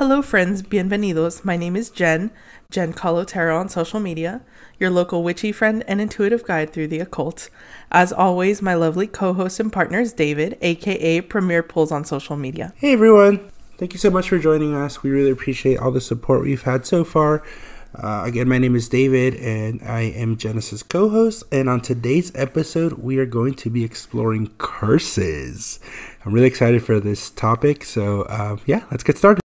Hello, friends. Bienvenidos. My name is Jen, Jen Kahlo Tarot on social media, your local witchy friend and intuitive guide through the occult. As always, my lovely co host and partner is David, aka Premier Pulls on social media. Hey, everyone. Thank you so much for joining us. We really appreciate all the support we've had so far. Uh, again, my name is David, and I am Genesis co host. And on today's episode, we are going to be exploring curses. I'm really excited for this topic. So, uh, yeah, let's get started.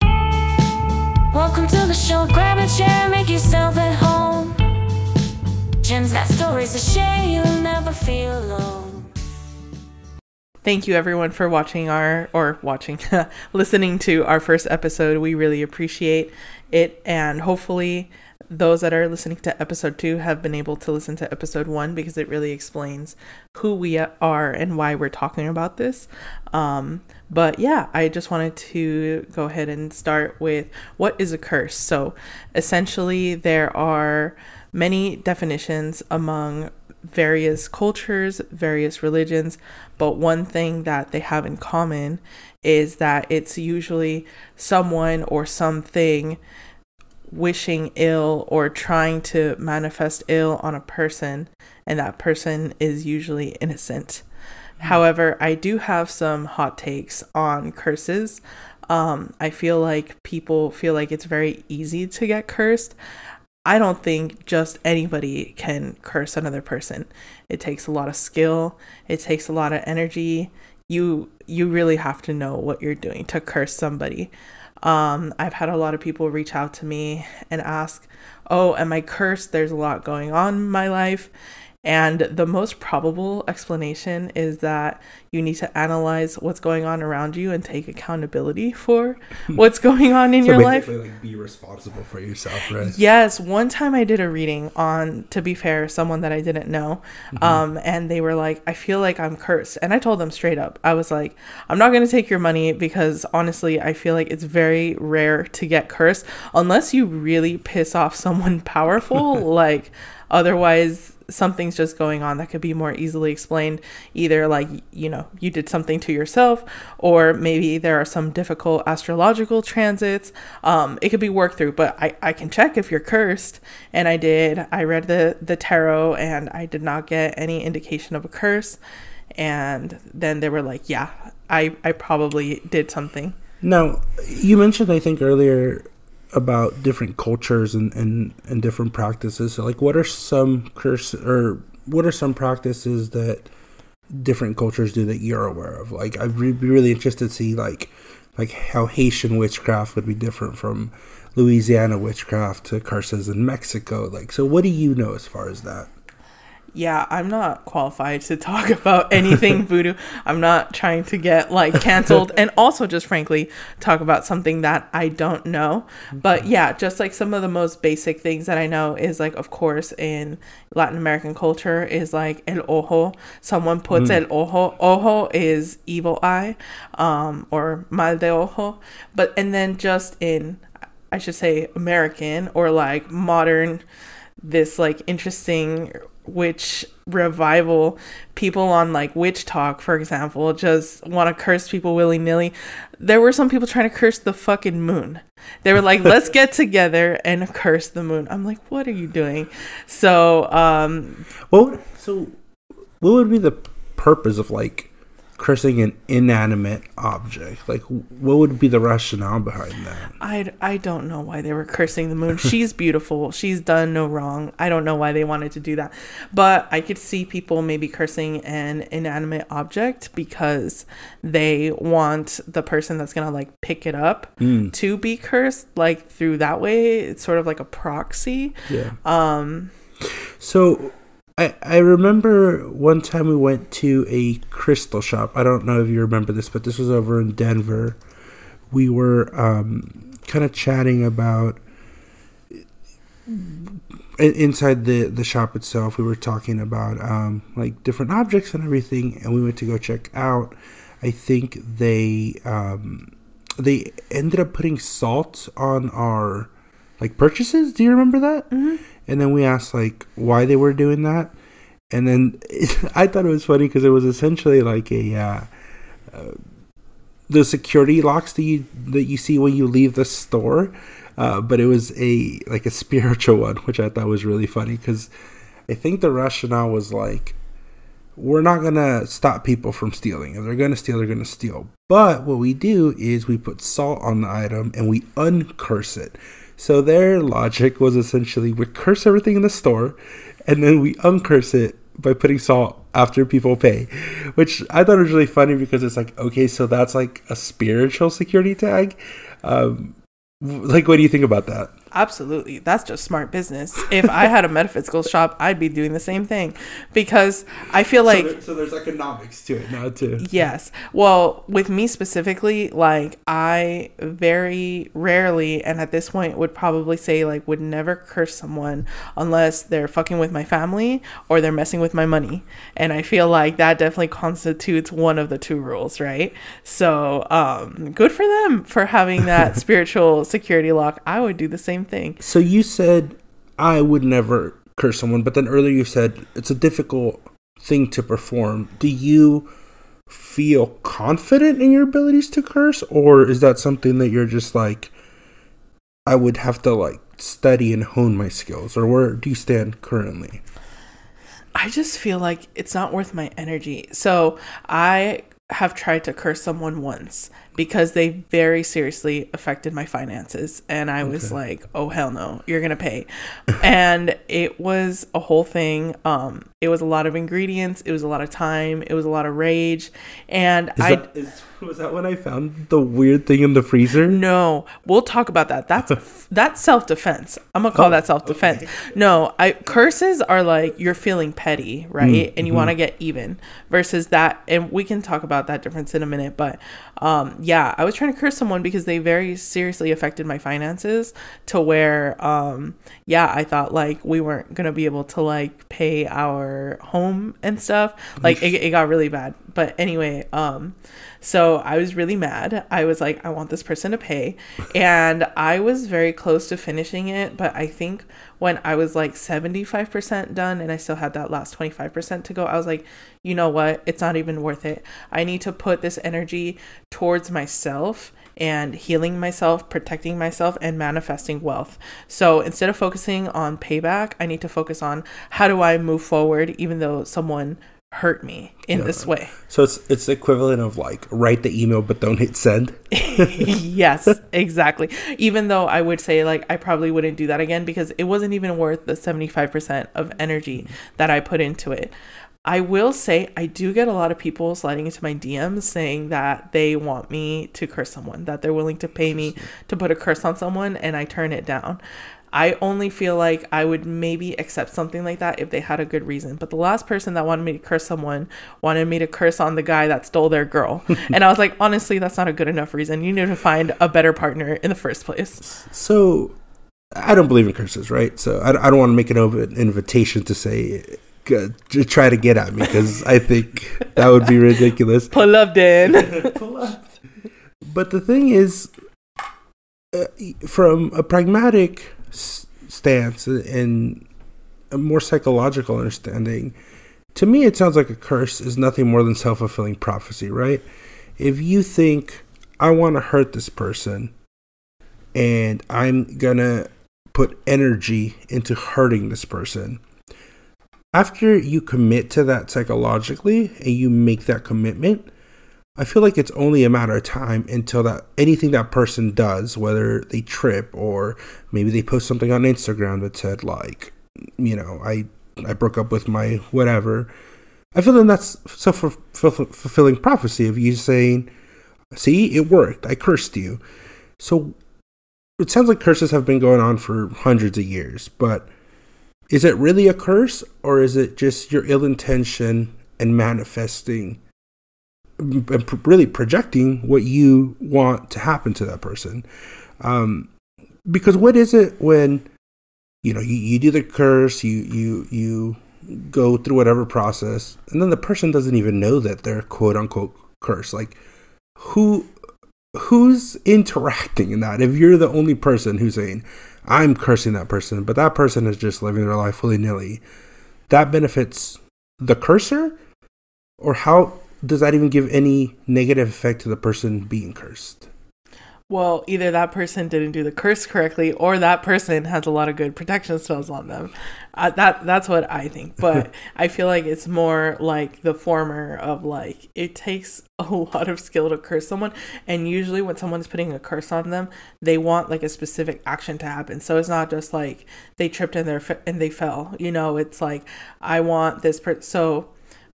Chair, make yourself at home. That story's a you'll never feel alone. Thank you, everyone, for watching our, or watching, listening to our first episode. We really appreciate it, and hopefully, those that are listening to episode two have been able to listen to episode one because it really explains who we are and why we're talking about this. Um, but yeah, I just wanted to go ahead and start with what is a curse. So essentially, there are many definitions among various cultures, various religions, but one thing that they have in common is that it's usually someone or something wishing ill or trying to manifest ill on a person, and that person is usually innocent. Mm-hmm. However, I do have some hot takes on curses. Um, I feel like people feel like it's very easy to get cursed. I don't think just anybody can curse another person. It takes a lot of skill, it takes a lot of energy. You you really have to know what you're doing to curse somebody. Um, I've had a lot of people reach out to me and ask, Oh, am I cursed? There's a lot going on in my life. And the most probable explanation is that you need to analyze what's going on around you and take accountability for what's going on in So your life. like, be responsible for yourself, right? Yes, one time I did a reading on, to be fair, someone that I didn't know. Um, and they were like, I feel like I'm cursed. And I told them straight up, I was like, I'm not going to take your money because honestly, I feel like it's very rare to get cursed unless you really piss off someone powerful. like, otherwise, something's just going on that could be more easily explained. Either like you know you did something to yourself or maybe there are some difficult astrological transits. Um it could be worked through but i i can check if you're cursed. And i did. I read the the tarot and i did not get any indication of a curse. And then they were like yeah i i probably did something. Now, you mentioned, I think, earlier about different cultures and, and, and different practices. So, like, what are some curse or what are some practices that different cultures do that you're aware of? Like, I'd be really interested to see, like, like how Haitian witchcraft would be different from Louisiana witchcraft to curses in Mexico. Like, so what do you know as far as that? Yeah, I'm not qualified to talk about anything voodoo. I'm not trying to get like canceled and also just frankly talk about something that I don't know. But yeah, just like some of the most basic things that I know is like of course in Latin American culture is like el ojo. Someone puts el ojo. Ojo is evil eye um or mal de ojo. But and then just in I should say American or like modern this like interesting witch revival people on like witch talk for example just want to curse people willy-nilly. There were some people trying to curse the fucking moon. They were like let's get together and curse the moon. I'm like what are you doing? So um What so what would be the purpose of like cursing an inanimate object? Like, what would be the rationale behind that? I, I don't know why they were cursing the moon. She's beautiful. She's done no wrong. I don't know why they wanted to do that. But I could see people maybe cursing an inanimate object because they want the person that's going to like pick it up to be cursed like through that way. It's sort of like a proxy. Yeah. Um So I I remember one time we went to a crystal shop. I don't know if you remember this, but this was over in Denver. We were um, kind of chatting about inside the the shop itself. We were talking about um, like different objects and everything, and we went to go check out. I think they um, they ended up putting salt on our like purchases. Do you remember that? Mm-hmm. And then we asked like why they were doing that, and then I thought it was funny because it was essentially like a uh, uh, the security locks that you that you see when you leave the store, uh, but it was a like a spiritual one, which I thought was really funny because I think the rationale was like, we're not gonna stop people from stealing. If they're gonna steal, they're gonna steal. But what we do is we put salt on the item and we uncurse it. So their logic was essentially we curse everything in the store, and then we uncurse it by putting salt after people pay, which I thought was really funny because it's like okay, so that's like a spiritual security tag. Um, like, what do you think about that? Absolutely. That's just smart business. If I had a metaphysical shop, I'd be doing the same thing because I feel like. so, there, so there's economics to it now, too. Yes. Well, with me specifically, like, I very rarely, and at this point would probably say, like, would never curse someone unless they're fucking with my family or they're messing with my money. And I feel like that definitely constitutes one of the two rules, right? So, um, good for them for having that spiritual security lock. I would do the same thing. So you said I would never curse someone, but then earlier you said it's a difficult thing to perform. Do you feel confident in your abilities to curse, or is that something that you're just like, I would have to like study and hone my skills, or where do you stand currently? I just feel like it's not worth my energy. So I have tried to curse someone once because they very seriously affected my finances and i was like oh hell no you're gonna pay and it was a whole thing um it was a lot of ingredients it was a lot of time it was a lot of rage and Is i that, is, was that when I found the weird thing in the freezer? no, we'll talk about that. That's that's self defense. I'm gonna call Oh, that self defense. No, I curses are like you're feeling petty, right? And you want to get even versus that and we can talk about that difference in a minute, but um yeah, I was trying to curse someone because they very seriously affected my finances to where um yeah, I thought like we weren't going to be able to like pay our home and stuff. Like it, it got really bad. But anyway, um so I was really mad. I was like, I want this person to pay. And I was very close to finishing it. But I think when I was like 75% done and I still had that last 25% to go, I was like, you know what? It's not even worth it. I need to put this energy towards myself and healing myself, protecting myself, and manifesting wealth. So instead of focusing on payback, I need to focus on how do I move forward, even though someone hurt me in this way. So it's it's the equivalent of like write the email but don't hit send. yes, exactly. Even though I would say like I probably wouldn't do that again because it wasn't even worth the 75% of energy that I put into it. I will say I do get a lot of people sliding into my DMs saying that they want me to curse someone, that they're willing to pay me to put a curse on someone and I turn it down. I only feel like I would maybe accept something like that if they had a good reason. But the last person that wanted me to curse someone wanted me to curse on the guy that stole their girl. and I was like, honestly, that's not a good enough reason. You need to find a better partner in the first place. So I don't believe in curses, right? So I, I don't want to make an invitation to say to try to get at me because I think that would be ridiculous. Pull up, Dan. Pull up. But the thing is, uh, from a pragmatic stance and a more psychological understanding, to me, it sounds like a curse is nothing more than self fulfilling prophecy, right? If you think, I want to hurt this person and I'm going to put energy into hurting this person, after you commit to that psychologically and you make that commitment, I feel like it's only a matter of time until that anything that person does, whether they trip or maybe they post something on Instagram that said like, you know, I I broke up with my whatever. I feel like that's self fulfilling prophecy of you saying, "See, it worked. I cursed you." So it sounds like curses have been going on for hundreds of years, but is it really a curse or is it just your ill intention and manifesting? And really projecting what you want to happen to that person. Um, because what is it when you know you, you do the curse, you you you go through whatever process, and then the person doesn't even know that they're quote unquote cursed. Like who who's interacting in that? If you're the only person who's saying I'm cursing that person, but that person is just living their life willy nilly, that benefits the cursor, or how does that even give any negative effect to the person being cursed? Well, either that person didn't do the curse correctly, or that person has a lot of good protection spells on them. Uh, that that's what I think. But I feel like it's more like the former of like it takes a lot of skill to curse someone, and usually when someone's putting a curse on them, they want like a specific action to happen. So it's not just like they tripped and they and they fell. You know, it's like I want this person. So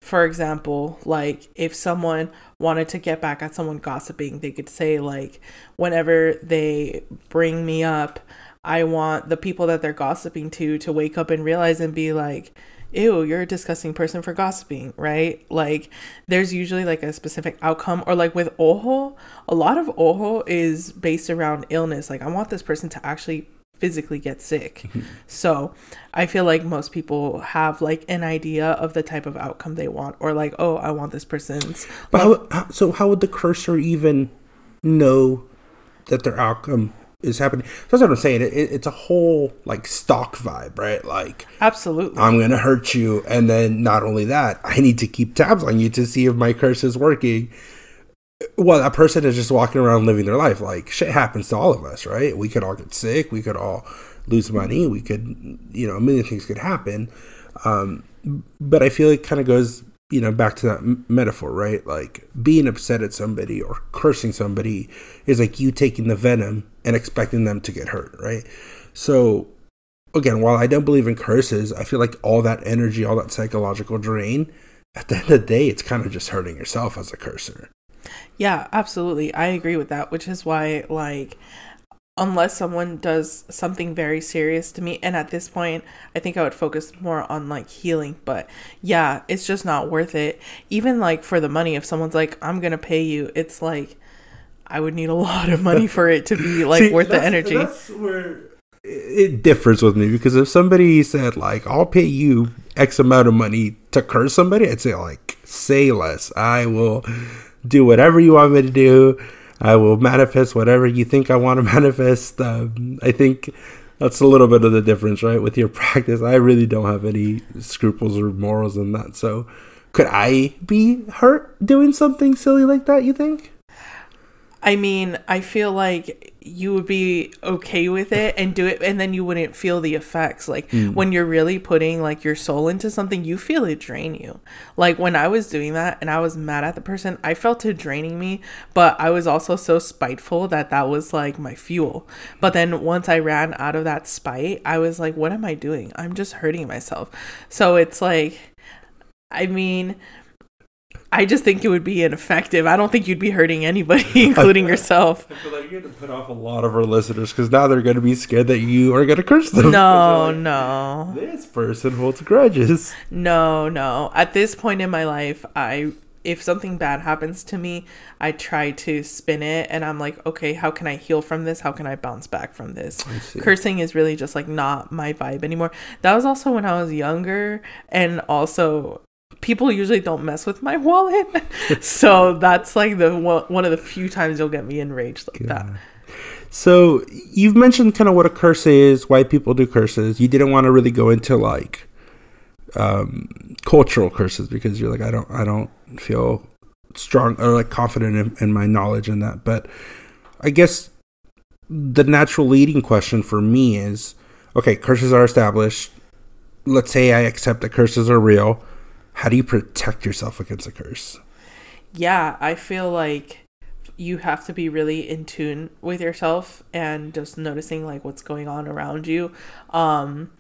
for example, like if someone wanted to get back at someone gossiping, they could say, like, whenever they bring me up, I want the people that they're gossiping to to wake up and realize and be like, ew, you're a disgusting person for gossiping, right? Like, there's usually like a specific outcome, or like with ojo, a lot of ojo is based around illness. Like, I want this person to actually physically get sick. Mm-hmm. so I feel like most people have like an idea of the type of outcome they want, or like, oh, I want this person's. But how, how, so how would the cursor even know that their outcome is happening? That's what I'm saying. It, it, it's a whole like stock vibe, right? Like, absolutely, I'm gonna hurt you, and then not only that, I need to keep tabs on you to see if my curse is working well, that person is just walking around living their life. Like shit happens to all of us, right? We could all get sick. We could all lose money. We could, you know, a million things could happen. Um, but I feel it kind of goes, you know, back to that m- metaphor, right? Like being upset at somebody or cursing somebody is like you taking the venom and expecting them to get hurt, right? So again, while I don't believe in curses, I feel like all that energy, all that psychological drain, at the end of the day, it's kind of just hurting yourself as a cursor. Yeah, absolutely. I agree with that, which is why, like, unless someone does something very serious to me, and at this point, I think I would focus more on like healing. But yeah, it's just not worth it. Even like for the money, if someone's like, I'm gonna pay you, it's like, I would need a lot of money for it to be like See, worth the energy. That's where it differs with me because if somebody said like I'll pay you X amount of money to curse somebody, I'd say like say less. I will do whatever you want me to do. I will manifest whatever you think I want to manifest. Um, I think that's a little bit of the difference, right? With your practice, I really don't have any scruples or morals in that. So, could I be hurt doing something silly like that? You think? I mean, I feel like you would be okay with it and do it and then you wouldn't feel the effects. Like mm. when you're really putting like your soul into something you feel it drain you. Like when i was doing that and i was mad at the person i felt it draining me but i was also so spiteful that that was like my fuel. But then once i ran out of that spite i was like what am i doing? I'm just hurting myself. So it's like i mean I just think it would be ineffective. I don't think you'd be hurting anybody, including yourself. I feel like you're going to put off a lot of our listeners because now they're going to be scared that you are going to curse them. No, like, no. This person holds grudges. No, no. At this point in my life, I if something bad happens to me, I try to spin it and I'm like, okay, how can I heal from this? How can I bounce back from this? Cursing is really just like not my vibe anymore. That was also when I was younger and also people usually don't mess with my wallet. so that's like the one of the few times you'll get me enraged like that. So you've mentioned kind of what a curse is, why people do curses. You didn't want to really go into like um, cultural curses because you're like I don't I don't feel strong or like confident in, in my knowledge in that. But I guess the natural leading question for me is okay, curses are established. Let's say I accept that curses are real how do you protect yourself against a curse? Yeah, I feel like you have to be really in tune with yourself and just noticing like what's going on around you. Um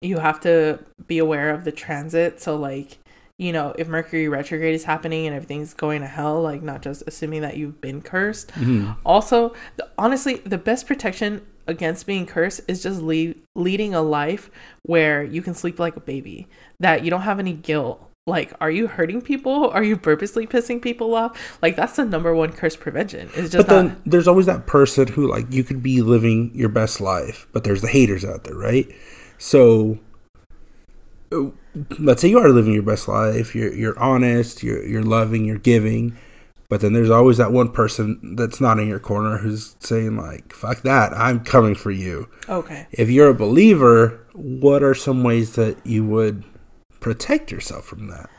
you have to be aware of the transit, so like you know, if Mercury retrograde is happening and everything's going to hell, like not just assuming that you've been cursed. Mm-hmm. Also, the, honestly, the best protection against being cursed is just lead, leading a life where you can sleep like a baby, that you don't have any guilt like are you hurting people? Are you purposely pissing people off? Like that's the number one curse prevention. Is just but then not- there's always that person who like you could be living your best life but there's the haters out there right? So uh, let's say you are living your best life you're you're honest you're you're loving you're giving but then there's always that one person that's not in your corner who's saying like fuck that i'm coming for you. Okay. If you're a believer what are some ways that you would protect yourself from that?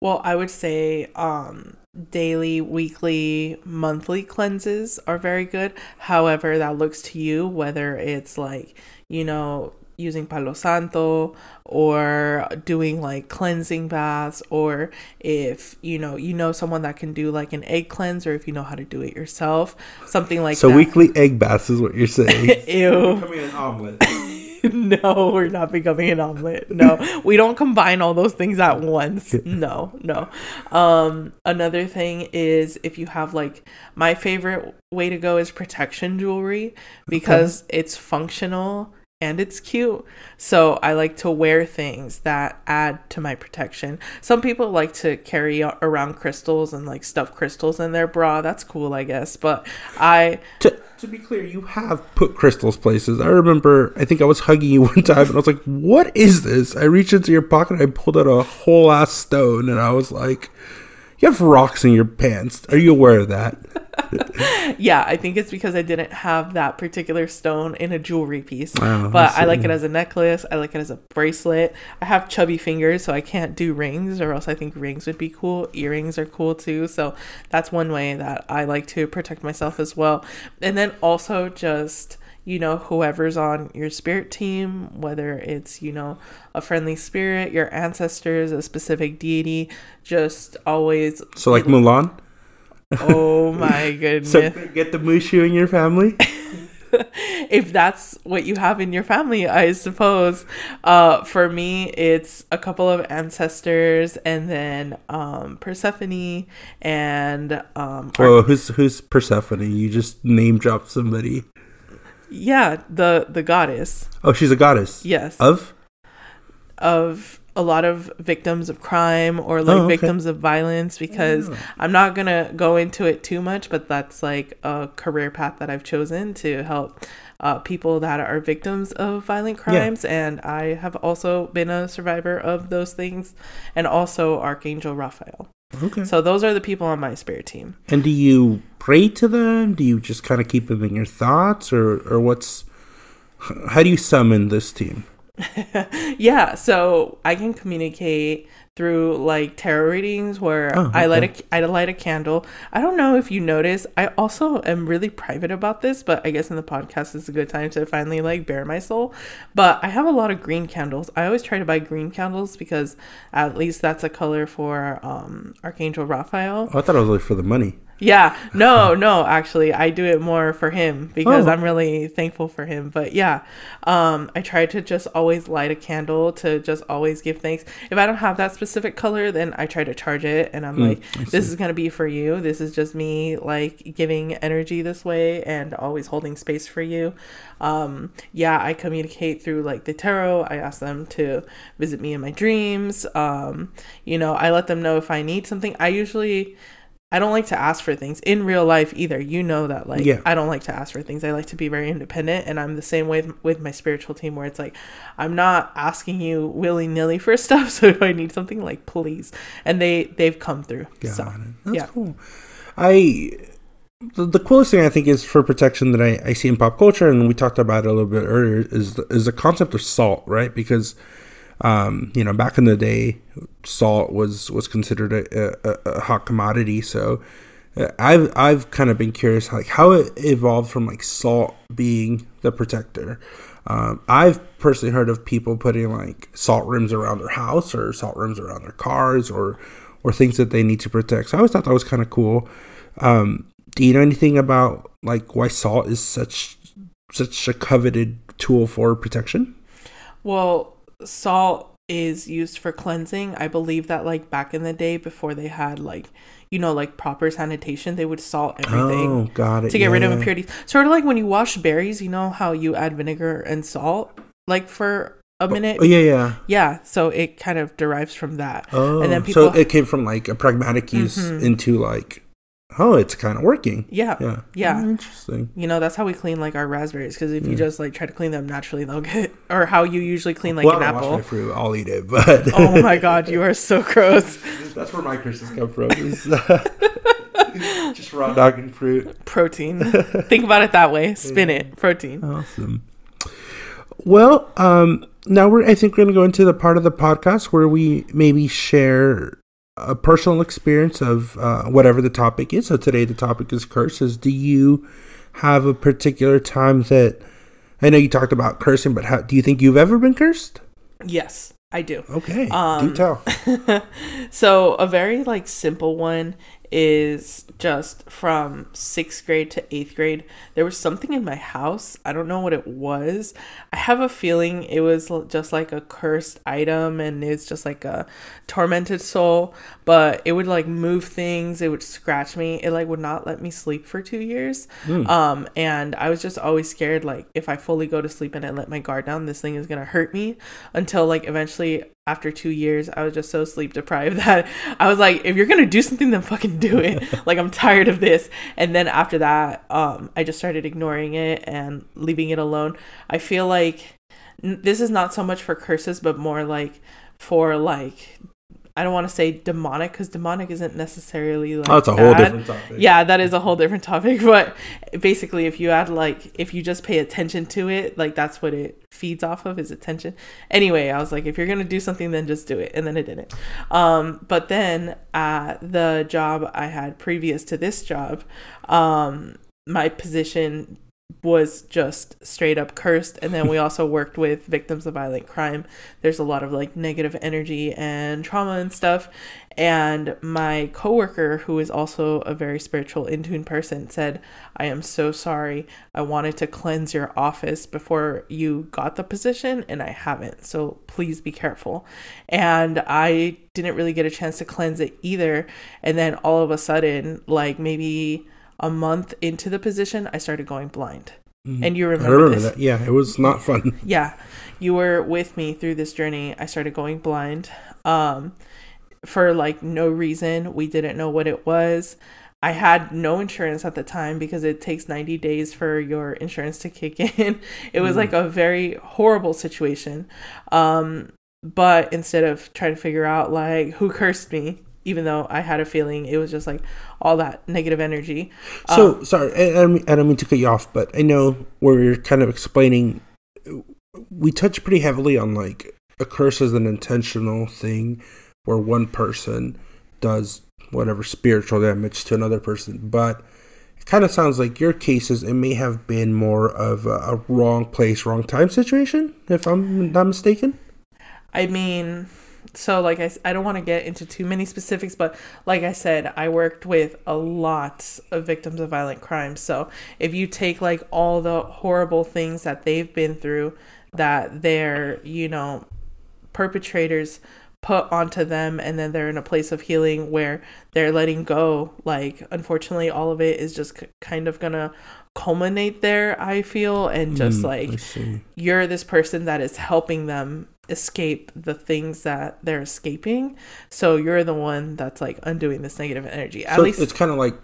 Well, I would say um daily, weekly, monthly cleanses are very good. However, that looks to you whether it's like, you know, using Palo Santo or doing like cleansing baths or if you know you know someone that can do like an egg cleanse or if you know how to do it yourself something like So that weekly egg baths is what you're saying. ew Becoming an omelet. no, we're not becoming an omelet. No, we don't combine all those things at once. No, no. Um, another thing is if you have like my favorite way to go is protection jewelry because it's functional and it's cute. So I like to wear things that add to my protection. Some people like to carry around crystals and like stuff crystals in their bra. That's cool, I guess. But I to, to be clear, you have put crystals places. I remember, I think I was hugging you one time and I was like, what is this? I reached into your pocket, I pulled out a whole ass stone, and I was like, you have rocks in your pants. Are you aware of that? Yeah, I think it's because I didn't have that particular stone in a jewelry piece. Oh, but I I like it as a necklace. I like it as a bracelet. I have chubby fingers, so I can't do rings, or else I think rings would be cool. Earrings are cool too. So that's one way that I like to protect myself as well. And then also just you know whoever's on your spirit team whether it's you know a friendly spirit your ancestors a specific deity just always So, like Mulan? oh my goodness So, get the Mushu in your family? if that's what you have in your family, I suppose. Uh, for me, it's a couple of ancestors and then um, Persephone and um, Ar- Whoa, who's, who's Persephone? You just name dropped somebody. Yeah, the the goddess. Oh, she's a goddess. Yes, Of? of a lot of victims of crime or like Oh, okay. victims of violence because I'm not gonna go into it too much, but that's like a career path that I've chosen to help uh, people that are victims of violent crimes, and I have also been a survivor of those things, and also Archangel Raphael. Okay. So those are the people on my spirit team. And do you pray to them? Do you just kind of keep them in your thoughts, or or what's? How do you summon this team? yeah, so I can communicate through like tarot readings where Oh, I light a I light a candle. I don't know if you notice. I also am really private about this, but I guess in the podcast is a good time to finally like bare my soul. But I have a lot of green candles. I always try to buy green candles because at least that's a color for um Archangel Raphael. Oh, I thought it was like for the money. Yeah, no, no, actually, I do it more for him because Oh. I'm really thankful for him. But yeah, um, I try to just always light a candle to just always give thanks. If I don't have that specific color, then I try to charge it, and I'm like, this is gonna be for you. This is just me like giving energy this way and always holding space for you. Um, yeah, I communicate through like the tarot. I ask them to visit me in my dreams. Um, you know, I let them know if I need something. I usually I don't like to ask for things in real life either. You know that like Yeah. I don't like to ask for things. I like to be very independent and I'm the same way with, my spiritual team where it's like I'm not asking you willy-nilly for stuff so if I need something like please. And they they've come through. Got so, it. That's yeah. cool. I the, the coolest thing I think is for protection that I, I see in pop culture, and we talked about it a little bit earlier, is the, is the concept of salt, right? Because um, you know, back in the day, salt was was considered a, a, a hot commodity. So uh, I've I've kind of been curious, like how it evolved from like salt being the protector. Um, I've personally heard of people putting like salt rims around their house or salt rims around their cars or or things that they need to protect. So I always thought that was kind of cool. Um, do you know anything about like why salt is such such a coveted tool for protection? Well, salt is used for cleansing. I believe that like back in the day before they had like you know like proper sanitation, they would salt everything. Oh, got it. to get rid of impurities. Sort of like when you wash berries, you know how you add vinegar and salt like for a oh, minute. Oh yeah, yeah. Yeah, so it kind of derives from that. Oh, and then oh, people so it came from like a pragmatic use mm-hmm. into like, oh, it's kind of working. yeah, Yeah, yeah. Oh, interesting. You know, that's how we clean like our raspberries because if you just like try to clean them naturally, they'll get or how you usually clean like well, an I don't wash apple. my fruit. I'll eat it, but oh my god, you are so gross. that's where my curses come from. is, just raw dog and fruit. Protein. Think about it that way. Spin it. Protein. Awesome. Well, um, now we're I think we're gonna go into the part of the podcast where we maybe share a personal experience of uh, whatever the topic is. So today the topic is curses. Do you have a particular time that I know you talked about cursing, but how, do you think you've ever been cursed? Yes, I do. Okay, Um, do tell. so a very like simple one is just from sixth grade to eighth grade. There was something in my house. I don't know what it was. I have a feeling it was just like a cursed item and it's just like a tormented soul. But it would like move things. It would scratch me. It like would not let me sleep for two years. Um, and I was just always scared like if I fully go to sleep and I let my guard down, this thing is gonna hurt me. Until like eventually after two years, I was just so sleep deprived that I was like, if you're gonna do something, then fucking do it. like I'm tired of this. And then after that, um, I just started ignoring it and leaving it alone. I feel like n- this is not so much for curses, but more like for like I don't want to say demonic because demonic isn't necessarily like Oh, it's a whole bad. different topic. Yeah, that is a whole different topic. But basically, if you add like, if you just pay attention to it, like that's what it feeds off of is attention. Anyway, I was like, if you're gonna do something, then just do it, and then I didn't. Um, but then at the job I had previous to this job, um, my position was just straight up cursed. And then we also worked with victims of violent crime. There's a lot of like negative energy and trauma and stuff. And my coworker who is also a very spiritual in tune person said i am so sorry. I wanted to cleanse your office before you got the position and i haven't. So please be careful. And i didn't really get a chance to cleanse it either. And then all of a sudden like maybe a month into the position i started going blind. And you I remember, remember this. that. Yeah, it was not fun. yeah you were with me through this journey. I started going blind um for like no reason. We didn't know what it was. I had no insurance at the time because it takes 90 days for your insurance to kick in. It was like a very horrible situation. Um but instead of trying to figure out like who cursed me even though i had a feeling it was just like all that negative energy So uh, sorry, I, I don't mean- I don't mean to cut you off, but I know where you're kind of explaining. We touch pretty heavily on like a curse is an intentional thing, where one person does whatever spiritual damage to another person, but it kind of sounds like your cases it may have been more of a, a wrong place, wrong time situation, if I'm not mistaken. I mean, so like I, I don't want to get into too many specifics, but like I said, I worked with a lot of victims of violent crime. So if you take like all the horrible things that they've been through, that their, you know, perpetrators put onto them and then they're in a place of healing where they're letting go like unfortunately all of it is just k- kind of gonna culminate there i feel and just Mm, like you're this person that is helping them escape the things that they're escaping. So you're the one that's like undoing this negative energy. At so least it's kind of like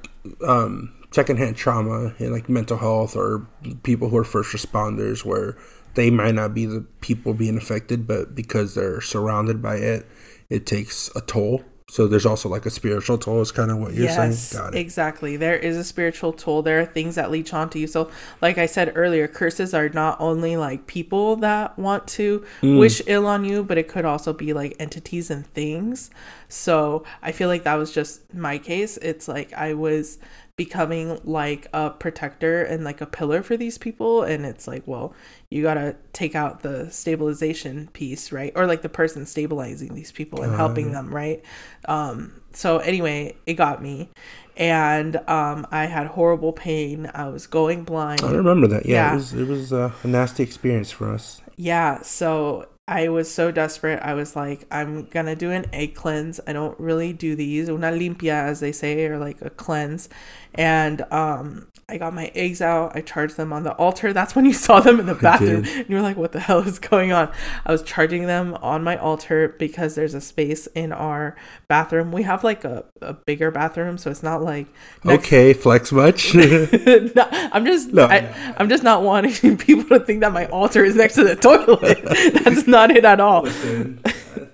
um, secondhand trauma in like mental health or people who are first responders where they might not be the people being affected but because they're surrounded by it it takes a toll so there's also like a spiritual toll is kind of what you're yes, saying got it exactly. There is a spiritual toll. There are things that leech onto you. So, like I said earlier, curses are not only like people that want to Mm. wish ill on you, but it could also be like entities and things. So, I feel like that was just my case. It's like I was becoming like a protector and like a pillar for these people and it's like well you got to take out the stabilization piece right? Or like the person stabilizing these people and helping them right? Um so anyway it got me. And um i had horrible pain. I was going blind. I remember that. Yeah, Yeah. it was it was uh, a nasty experience for us. Yeah, so I was so desperate. I was like, I'm gonna do an egg cleanse. I don't really do these, una limpia, as they say, or like a cleanse. And um, I got my eggs out. I charged them on the altar. That's when you saw them in the bathroom, and you were like, "What the hell is going on?" I was charging them on my altar because there's a space in our bathroom. We have like a, a bigger bathroom, so it's not like next okay flex much no, I'm just No, I, no. I'm just not wanting people to think that my altar is next to the toilet. That's not it at all. Listen,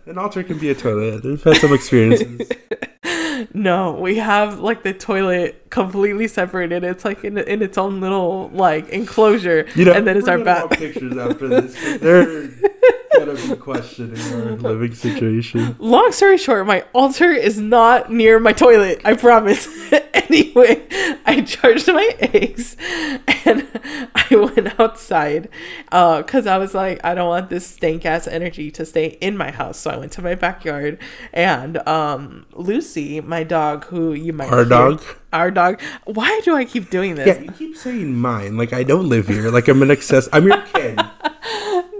an altar can be a toilet I've had some experiences No, we have like the toilet completely separated. It's like in, in its own little like enclosure, You know, and then it's our gonna want bath. pictures after this. They're questioning our living situation. Long story short, my altar is not near my toilet. I promise. anyway, I charged my eggs and I went outside because I was like, I don't want this stank ass energy to stay in my house. So I went to my backyard and um, Lucy, my dog, who you might Our hear- dog? our dog. Why do I keep doing this? Yeah, you keep saying mine. Like I don't live here. Like I'm an access. I'm your kid.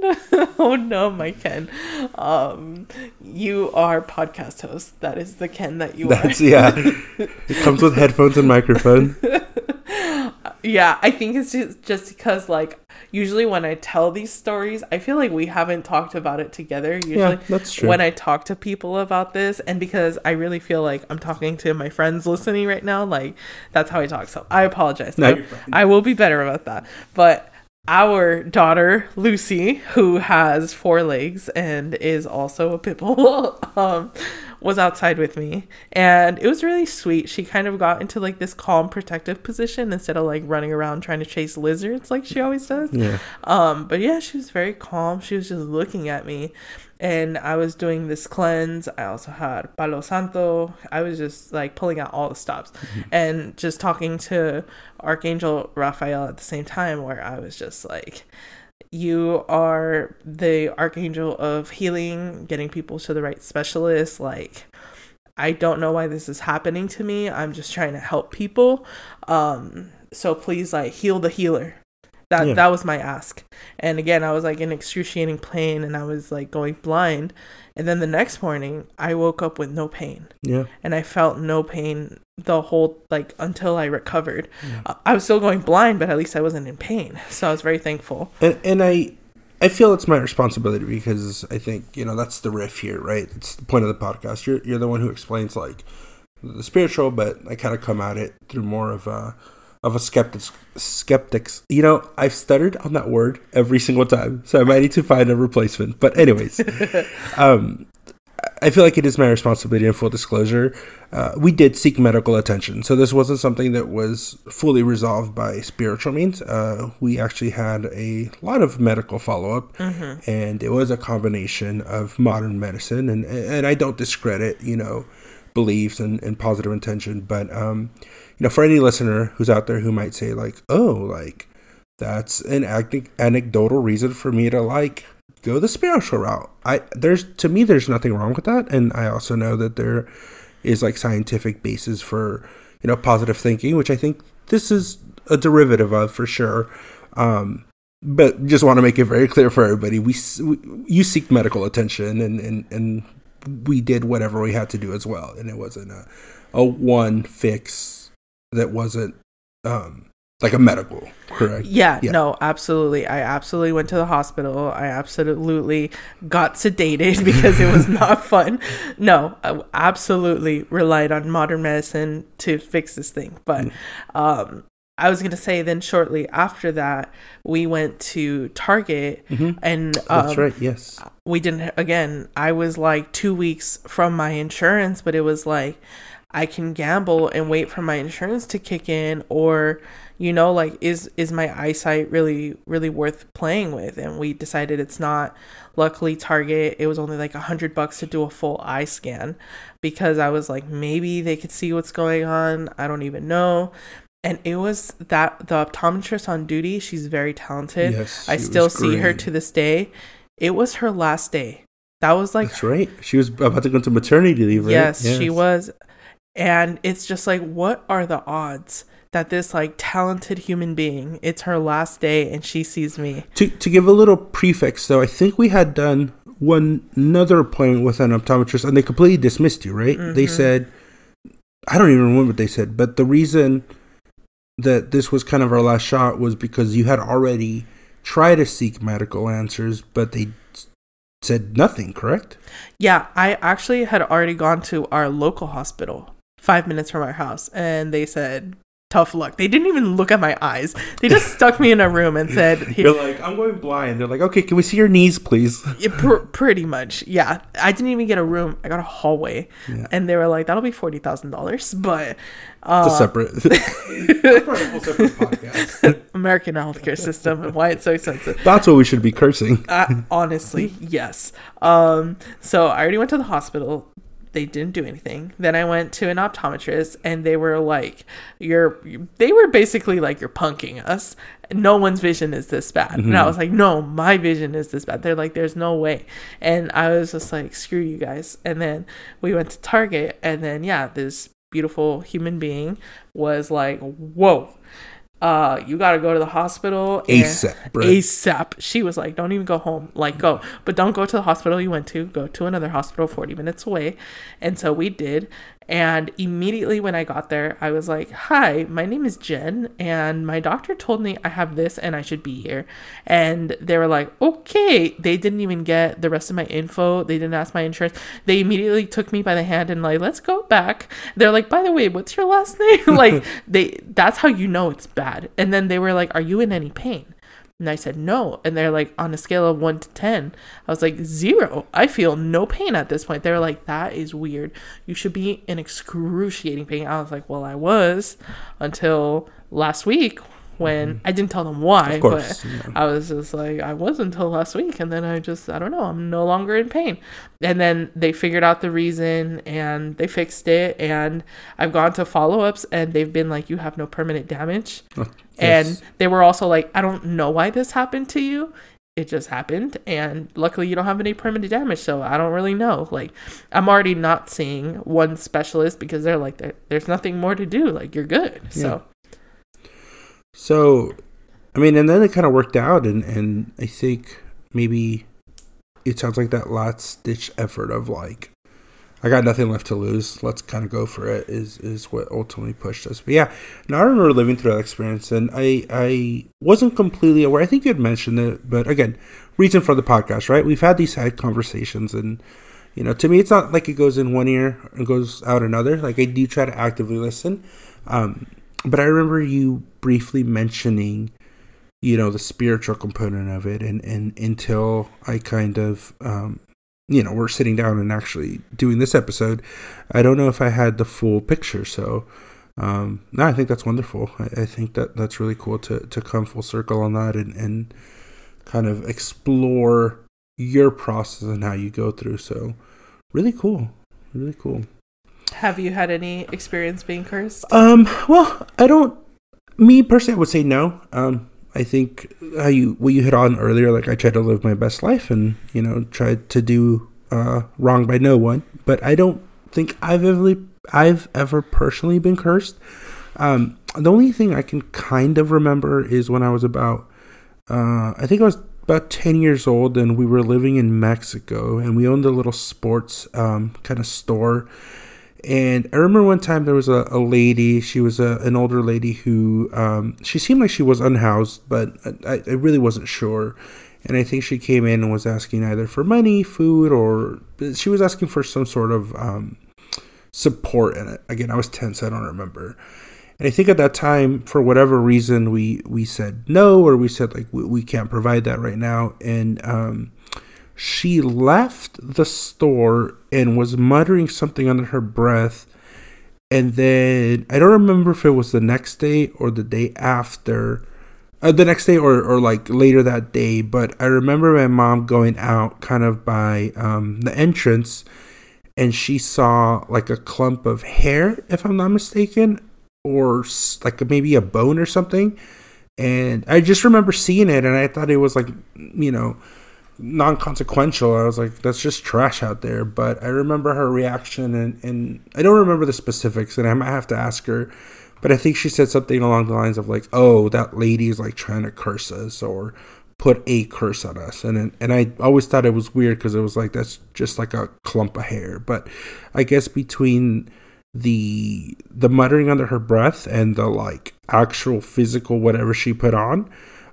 oh no, my Ken. Um, you are podcast host. That is the Ken that you That's yeah. It comes with headphones and microphone. are. Yeah, I think it's just just because like usually when I tell these stories, I feel like we haven't talked about it together. Usually, Yeah, that's true. when I talk to people about this, and because I really feel like I'm talking to my friends listening right now, like that's how I talk. So I apologize. No, I. I will be better about that. But our daughter Lucy, who has four legs and is also a pit bull, um, was outside with me, and it was really sweet. She kind of got into like this calm, protective position instead of like running around trying to chase lizards like she always does. Yeah. Um, but yeah, she was very calm. She was just looking at me, and I was doing this cleanse. I also had Palo Santo. I was just like pulling out all the stops and just talking to Archangel Raphael at the same time, where I was just like, you are the archangel of healing, getting people to the right specialist. Like, I don't know why this is happening to me. I'm just trying to help people. Um, so please, like, heal the healer. That Yeah. that was my ask. And again, I was like in excruciating pain, and I was like going blind. And then the next morning, I woke up with no pain Yeah. and I felt no pain the whole like until I recovered. Uh, I was still going blind, but at least I wasn't in pain, so I was very thankful. And and I I feel it's my responsibility because I think, you know, that's the riff here, right? It's the point of the podcast. You're you're the one who explains like the spiritual, but I kind of come at it through more of a of a skeptic. skeptics. You know, I've stuttered on that word every single time, so I might need to find a replacement. But anyways, um I feel like it is my responsibility in full disclosure. Uh, we did seek medical attention, so this wasn't something that was fully resolved by spiritual means. Uh, we actually had a lot of medical follow up, and it was a combination of modern medicine, and and I don't discredit you know beliefs and, and positive intention, but um, you know for any listener who's out there who might say like, oh, like that's an ane- anecdotal reason for me to like go the spiritual route. I there's to me there's nothing wrong with that, and I also know that there is like scientific basis for you know positive thinking, which I think this is a derivative of for sure. Um, but just want to make it very clear for everybody: we, we you seek medical attention, and and and we did whatever we had to do as well, and it wasn't a a one fix that wasn't um like a medical correct Yeah, Yeah. no, absolutely. I absolutely went to the hospital. I absolutely got sedated because it was not fun. No, I absolutely relied on modern medicine to fix this thing. But um, I was going to say then shortly after that, we went to Target and um, that's right yes we didn't again i was like two weeks from my insurance but it was like i can gamble and wait for my insurance to kick in or you know like is is my eyesight really really worth playing with? And we decided it's not. Luckily target it was only like a hundred bucks to do a full eye scan because i was like maybe they could see what's going on. I don't even know. And it was that the optometrist on duty she's very talented. Yes, i still see her to this day. It was her last day. That was like That's right. She was about to go into maternity leave, right? yes, she was and it's just like what are the odds that this like talented human being it's her last day and she sees me To to give a little prefix, though, I think we had done one another appointment with an optometrist, and they completely dismissed you, right? They mm-hmm. said, I don't even remember what they said, but the reason that this was kind of our last shot was because you had already tried to seek medical answers, but they said nothing. Correct? yeah i actually had already gone to our local hospital five minutes from our house and they said tough luck. They didn't even look at my eyes. They just stuck me in a room and said, You're like, I'm going blind. They're like, okay, can we see your knees, please? Yeah, pr- pretty much, yeah. I didn't even get a room. I got a hallway, and they were like, "That'll be forty thousand dollars." But uh, It's a separate. That's probably a whole separate podcast. American healthcare system and why it's so expensive. That's what we should be cursing. Uh, honestly, yes. Um, so I already went to the hospital. They didn't do anything. Then I went to an optometrist, and they were like, "You're." They were basically like, "You're punking us. No one's vision is this bad." And I mm-hmm. was like, "No, my vision is this bad." They're like, "There's no way." And I was just like, "Screw you guys." And then we went to Target, and then yeah, this beautiful human being was like, "Whoa." Uh, you gotta go to the hospital ASAP, bro. ASAP. She was like, "Don't even go home. Like, go, but don't go to the hospital you went to. Go to another hospital, forty minutes away." And so we did. And immediately when I got there, I was like, "Hi, my name is Jen, and my doctor told me I have this and I should be here." And they were like, "Okay." They didn't even get the rest of my info. They didn't ask my insurance. They immediately took me by the hand and like, "Let's go back." They're like, "By the way, what's your last name?" like, they that's how you know it's bad. And then they were like, "Are you in any pain?" And I said, no. And they're like, on a scale of one to 10, I was like, zero. I feel no pain at this point. They were like, that is weird. You should be in excruciating pain. I was like, well, I was until last week when mm-hmm. I didn't tell them why. Course, but yeah. I was just like, I was until last week. And then I just, I don't know, I'm no longer in pain. And then they figured out the reason and they fixed it. And I've gone to follow ups and they've been like, you have no permanent damage. yes. And they were also like, I don't know why this happened to you. It just happened. And luckily, you don't have any permanent damage. So I don't really know. Like, I'm already not seeing one specialist because they're like, there's nothing more to do. Like, you're good. So, So, I mean, and then it kind of worked out, and and I think maybe it sounds like that last ditch effort of like, I got nothing left to lose. Let's kind of go for it. Is is what ultimately pushed us. But yeah, now I remember living through that experience, and I I wasn't completely aware. I think you had mentioned it, but again, reason for the podcast, right? We've had these side conversations, and you know, to me, it's not like it goes in one ear and goes out another. Like I do try to actively listen. Um, but I remember you briefly mentioning, you know, the spiritual component of it, and and until I kind of, um, you know, we're sitting down and actually doing this episode, I don't know if I had the full picture. So, um, no, I think that's wonderful. I, I think that that's really cool to to come full circle on that and and kind of explore your process and how you go through. So, really cool, really cool. Have you had any experience being cursed? Um, well, I don't. Me personally, I would say no. Um, I think how you what you hit on earlier, like I tried to live my best life and you know tried to do uh, wrong by no one, but I don't think I've ever I've ever personally been cursed. Um, the only thing I can kind of remember is when I was about, uh, I think I was about 10 years old and we were living in Mexico and we owned a little sports um, kind of store. And I remember one time there was a, a lady, she was a, an older lady who, um, she seemed like she was unhoused, but I, I really wasn't sure. And I think she came in and was asking either for money, food, or she was asking for some sort of um, support And. Again, I was 10, so I don't remember. And I think at that time, for whatever reason, we we said no, or we said like we, we can't provide that right now. And um, she left the store and was muttering something under her breath. And then I don't remember if it was the next day or the day after, uh, the next day or, or like later that day. But I remember my mom going out kind of by um, the entrance and she saw like a clump of hair, if I'm not mistaken, or like maybe a bone or something. And I just remember seeing it, and I thought it was like, you know, non consequential. I was like, that's just trash out there. But I remember her reaction, and, and I don't remember the specifics, and I might have to ask her. But I think she said something along the lines of like, "Oh, that lady is like trying to curse us or put a curse on us." And and I always thought it was weird because it was like that's just like a clump of hair. But I guess between the the muttering under her breath and the like actual physical whatever she put on,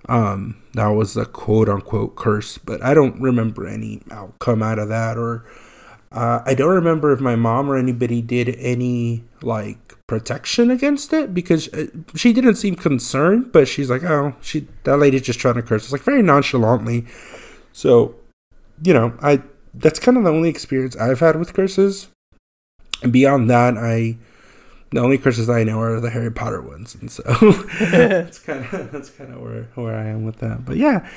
um, that was a quote unquote curse. But I don't remember any outcome out of that or. Uh, I don't remember if my mom or anybody did any like protection against it because uh, she didn't seem concerned, but she's like, "Oh, she that lady's just trying to curse." It's like very nonchalantly. So, you know, I that's kind of the only experience I've had with curses. And beyond that, I the only curses I know are the Harry Potter ones, and so that's kind of that's kind of where where I am with that. But yeah,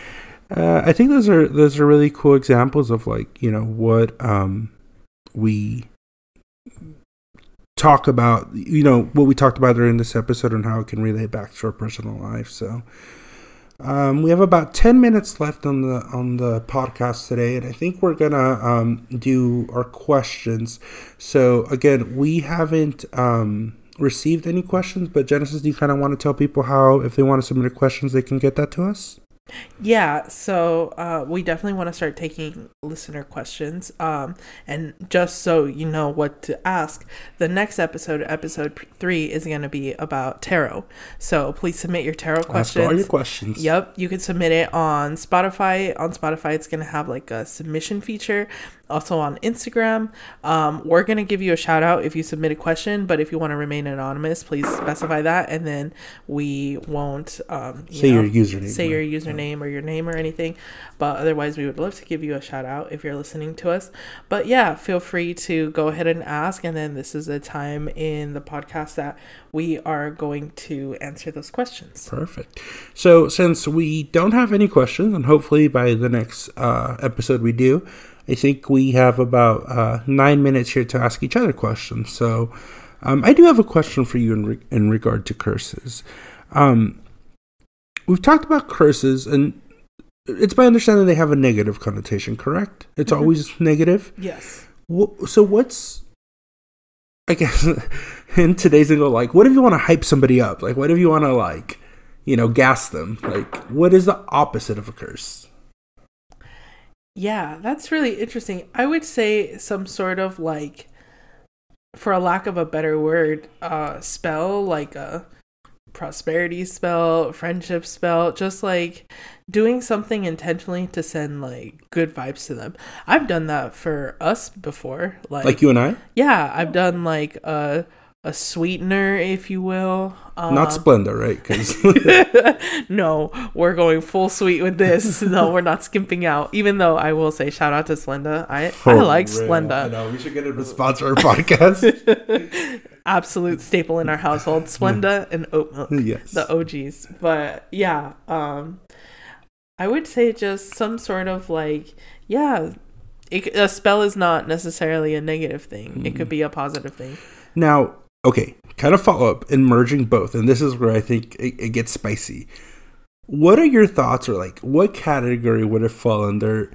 uh, I think those are those are really cool examples of like you know what um, we talk about, you know what we talked about during this episode and how it can relate back to our personal life. So. Um, we have about ten minutes left on the on the podcast today, and I think we're gonna um, do our questions. So again, we haven't um, received any questions, but Genesis, do you kind of want to tell people how, if they want to submit questions, they can get that to us? Yeah, so uh, we definitely want to start taking listener questions. Um, and just so you know what to ask, the next episode, episode three, is going to be about tarot. So please submit your tarot questions. Ask all your questions. Yep, you can submit it on Spotify. On Spotify, it's going to have like a submission feature also on Instagram. Um, we're going to give you a shout out if you submit a question, but if you want to remain anonymous, please specify that and then we won't um, you Say know, your username, Say your username or your name or anything. But otherwise, we would love to give you a shout out if you're listening to us. But yeah, feel free to go ahead and ask. And then this is a time in the podcast that we are going to answer those questions. Perfect. So, since we don't have any questions, and hopefully by the next uh, episode we do, I think we have about uh, nine minutes here to ask each other questions. So, um, I do have a question for you in, re- in regard to curses. Um, we've talked about curses, and it's my understanding they have a negative connotation, correct? It's Mhm. always negative. Yes. So, what's I guess in today's lingo, like, what if you want to hype somebody up? Like, what if you want to like, you know, gas them? Like, what is the opposite of a curse? Yeah, that's really interesting. I would say some sort of like, for a lack of a better word, uh, spell, like a prosperity spell, friendship spell, just like doing something intentionally to send like good vibes to them. I've done that for us before. Like, Like you and I, yeah, I've done like a a sweetener, if you will. Um, not Splenda, right? Because no, we're going full sweet with this. No, we're not skimping out. Even though I will say, shout out to Splenda. I I like Splenda. know we should get it to sponsor our podcast. Absolute staple in our household. Splenda and oat milk, yes. the OGs. But yeah, um, I would say just some sort of like yeah. It, a spell is not necessarily a negative thing. It could be a positive thing. Now, okay, kind of follow up and merging both, and this is where I think it, it gets spicy. What are your thoughts, or like, what category would it fall under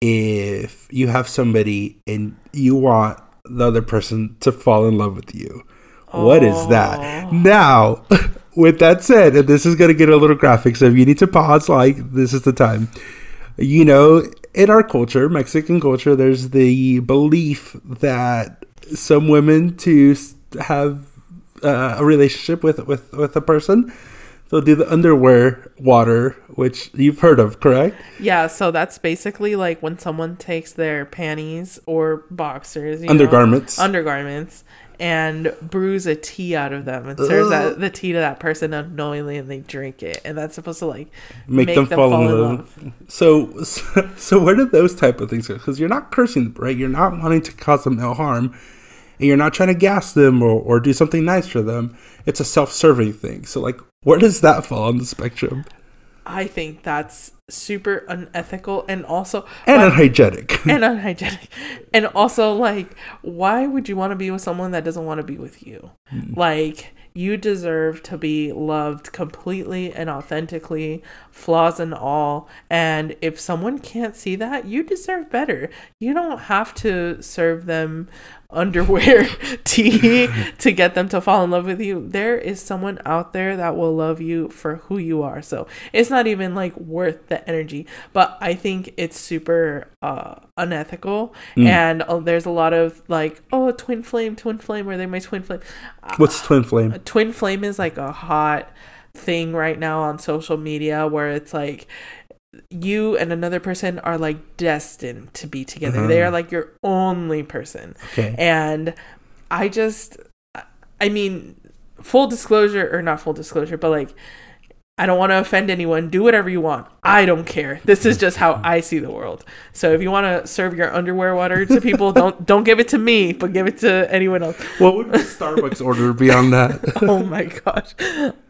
if you have somebody and you want the other person to fall in love with you? What is that? Now, with that said, and this is going to get a little graphic, so if you need to pause, like, this is the time. You know, in our culture, Mexican culture, there's the belief that some women to have uh, a relationship with with with a person, they'll do the underwear water, which you've heard of, correct? Yeah, so that's basically like when someone takes their panties or boxers, you know, Undergarments. undergarments, and brews a tea out of them and serves that, the tea to that person unknowingly, and they drink it, and that's supposed to like Make, them, fall, in love. So, so, so where do those type of things go? Because you're not cursing, right? You're not wanting to cause them no harm, and you're not trying to gas them or, or do something nice for them. It's a self-serving thing. So, like, where does that fall on the spectrum? I think that's super unethical and also And why- unhygienic. and unhygienic. And also like why would you want to be with someone that doesn't want to be with you? Hmm. Like you deserve to be loved completely and authentically, flaws and all. And if someone can't see that, you deserve better. You don't have to serve them underwear tea to get them to fall in love with you. There is someone out there that will love you for who you are. So it's not even like worth the energy. But I think it's super uh, unethical. And uh, there's a lot of like, oh, twin flame, twin flame, or they're my twin flame. What's twin flame? A twin flame is like a hot thing right now on social media where it's like you and another person are like destined to be together. They are like your only person. Okay. And I just, I mean, full disclosure or not full disclosure, but like, I don't want to offend anyone. Do whatever you want. I don't care. This is just how I see the world. So if you want to serve your underwear water to people, don't don't give it to me, but give it to anyone else. What would the Starbucks order be on that? oh my gosh.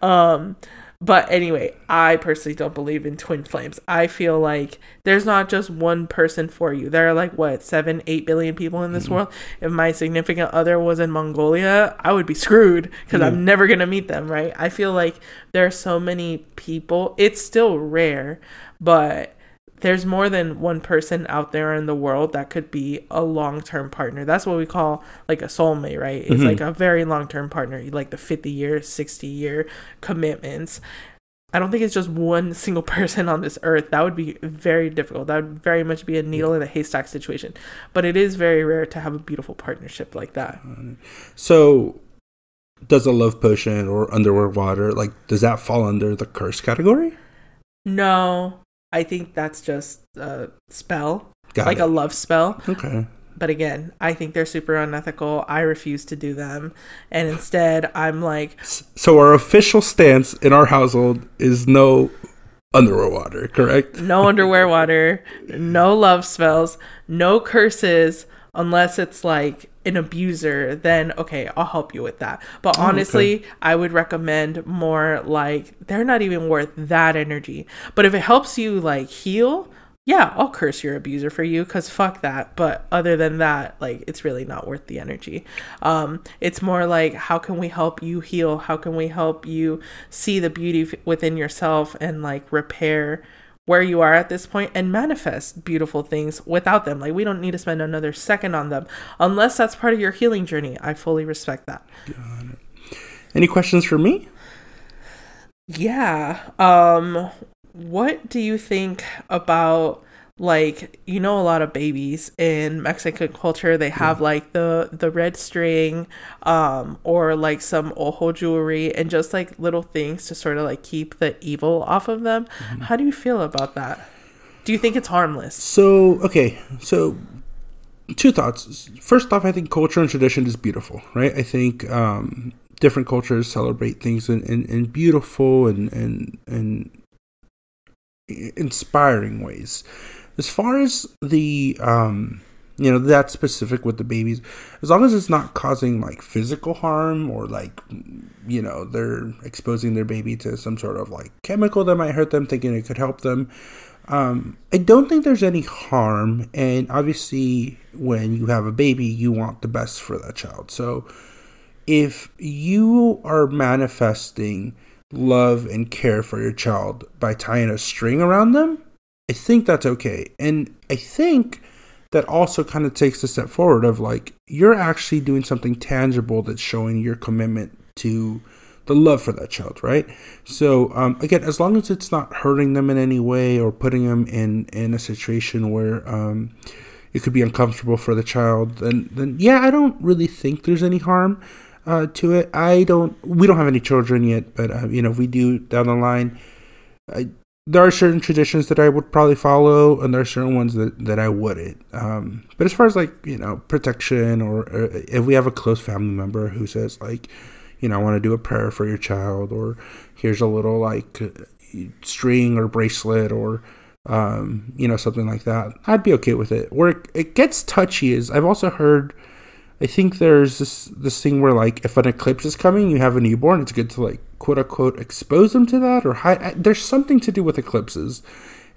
Um but anyway, I personally don't believe in twin flames. I feel like there's not just one person for you. There are like what, seven, eight billion people in this mm-hmm. world. If my significant other was in Mongolia, I would be screwed because I'm never gonna meet them, right? I feel like there are so many people. It's still rare, but there's more than one person out there in the world that could be a long-term partner. That's what we call like a soulmate, right? It's mm-hmm. like a very long-term partner, like the 50 year, 60 year commitments. I don't think it's just one single person on this earth. That would be very difficult. That would very much be a mm. needle in a haystack situation. But it is very rare to have a beautiful partnership like that. so, does a love potion or underwear water like does that fall under the curse category? No, I think that's just a spell, Got like it. a love spell. okay. But again, I think they're super unethical. I refuse to do them. And instead, I'm like, So our official stance in our household is no underwear water, correct? no underwear water, no love spells, no curses, unless it's like an abuser, then okay, I'll help you with that. But honestly, I would recommend more like they're not even worth that energy. But if it helps you like heal, yeah, I'll curse your abuser for you because fuck that. But other than that, like it's really not worth the energy. Um, it's more like how can we help you heal? How can we help you see the beauty f- within yourself and like repair where you are at this point and manifest beautiful things without them. Like we don't need to spend another second on them unless that's part of your healing journey. I fully respect that. Got it. Any questions for me? Yeah. Um what do you think about like you know a lot of babies in Mexican culture they have like the the red string um or like some ojo jewelry and just like little things to sort of like keep the evil off of them. How do you feel about that? Do you think it's harmless? So, okay, so two thoughts. First off, I think culture and tradition is beautiful, right? I think um, different cultures celebrate things in, in, in beautiful and, and, and inspiring ways. As far as the, um, you know, that specific with the babies, as long as it's not causing like physical harm or like, you know, they're exposing their baby to some sort of like chemical that might hurt them, thinking it could help them. Um, I don't think there's any harm, and obviously, when you have a baby, you want the best for that child. So, if you are manifesting love and care for your child by tying a string around them, I think that's okay. And I think that also kind of takes a step forward of like you're actually doing something tangible that's showing your commitment to the love for that child, right? So um, again, as long as it's not hurting them in any way or putting them in in a situation where um, it could be uncomfortable for the child, then then yeah, I don't really think there's any harm uh, to it. I don't. We don't have any children yet, but uh, you know, if we do down the line, I, there are certain traditions that I would probably follow, and there are certain ones that, that I wouldn't. Um, but as far as like you know protection, or, or if we have a close family member who says like, you know, I want to do a prayer for your child, or here's a little like string or bracelet, or um, you know something like that, I'd be okay with it. Where it, it gets touchy is I've also heard. I think there's this this thing where like if an eclipse is coming, you have a newborn. It's good to like quote unquote expose them to that or hi- there's something to do with eclipses,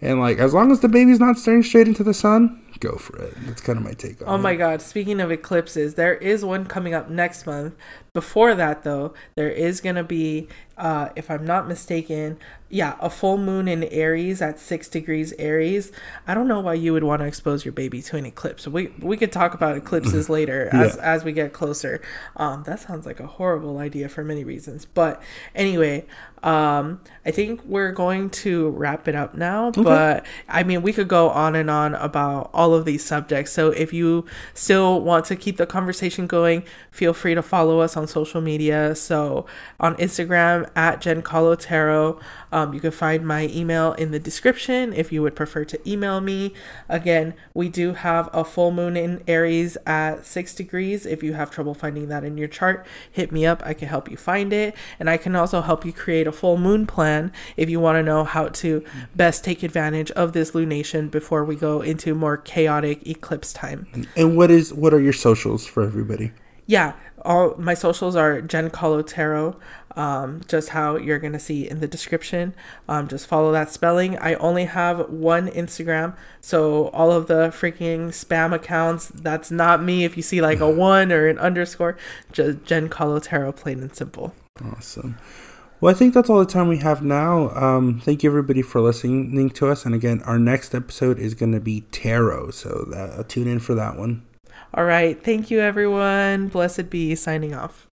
and like as long as the baby's not staring straight into the sun, go for it. That's kind of my take on oh it. Oh it. my god, speaking of eclipses, there is one coming up next month. Before that though, there is going to be uh if I'm not mistaken, yeah, a full moon in Aries at 6 degrees Aries. I don't know why you would want to expose your baby to an eclipse. We we could talk about eclipses later as Yeah. as we get closer. Um that sounds like a horrible idea for many reasons. But anyway, um I think we're going to wrap it up now, but I mean, we could go on and on about all of these subjects. So if you still want to keep the conversation going, feel free to follow us on social media. So on Instagram at Jen Kahlo Tarot. Um, you can find my email in the description if you would prefer to email me. Again, we do have a full moon in Aries at six degrees. If you have trouble finding that in your chart, hit me up. I can help you find it. And I can also help you create a full moon plan if you want to know how to best take advantage of this lunation before we go into more chaotic eclipse time. And what is what are your socials for everybody? Yeah, all my socials are Jen Kahlo Tarot. Um, just how you're gonna see in the description. Um, just follow that spelling. I only have one Instagram, so all of the freaking spam accounts, that's not me. If you see like a one or an underscore, just Jen Kahlo Tarot, plain and simple. Awesome. Well, I think that's all the time we have now. Um, thank you everybody for listening to us. And again, our next episode is going to be tarot, so that, uh, tune in for that one. All right, thank you everyone. Blessed be signing off.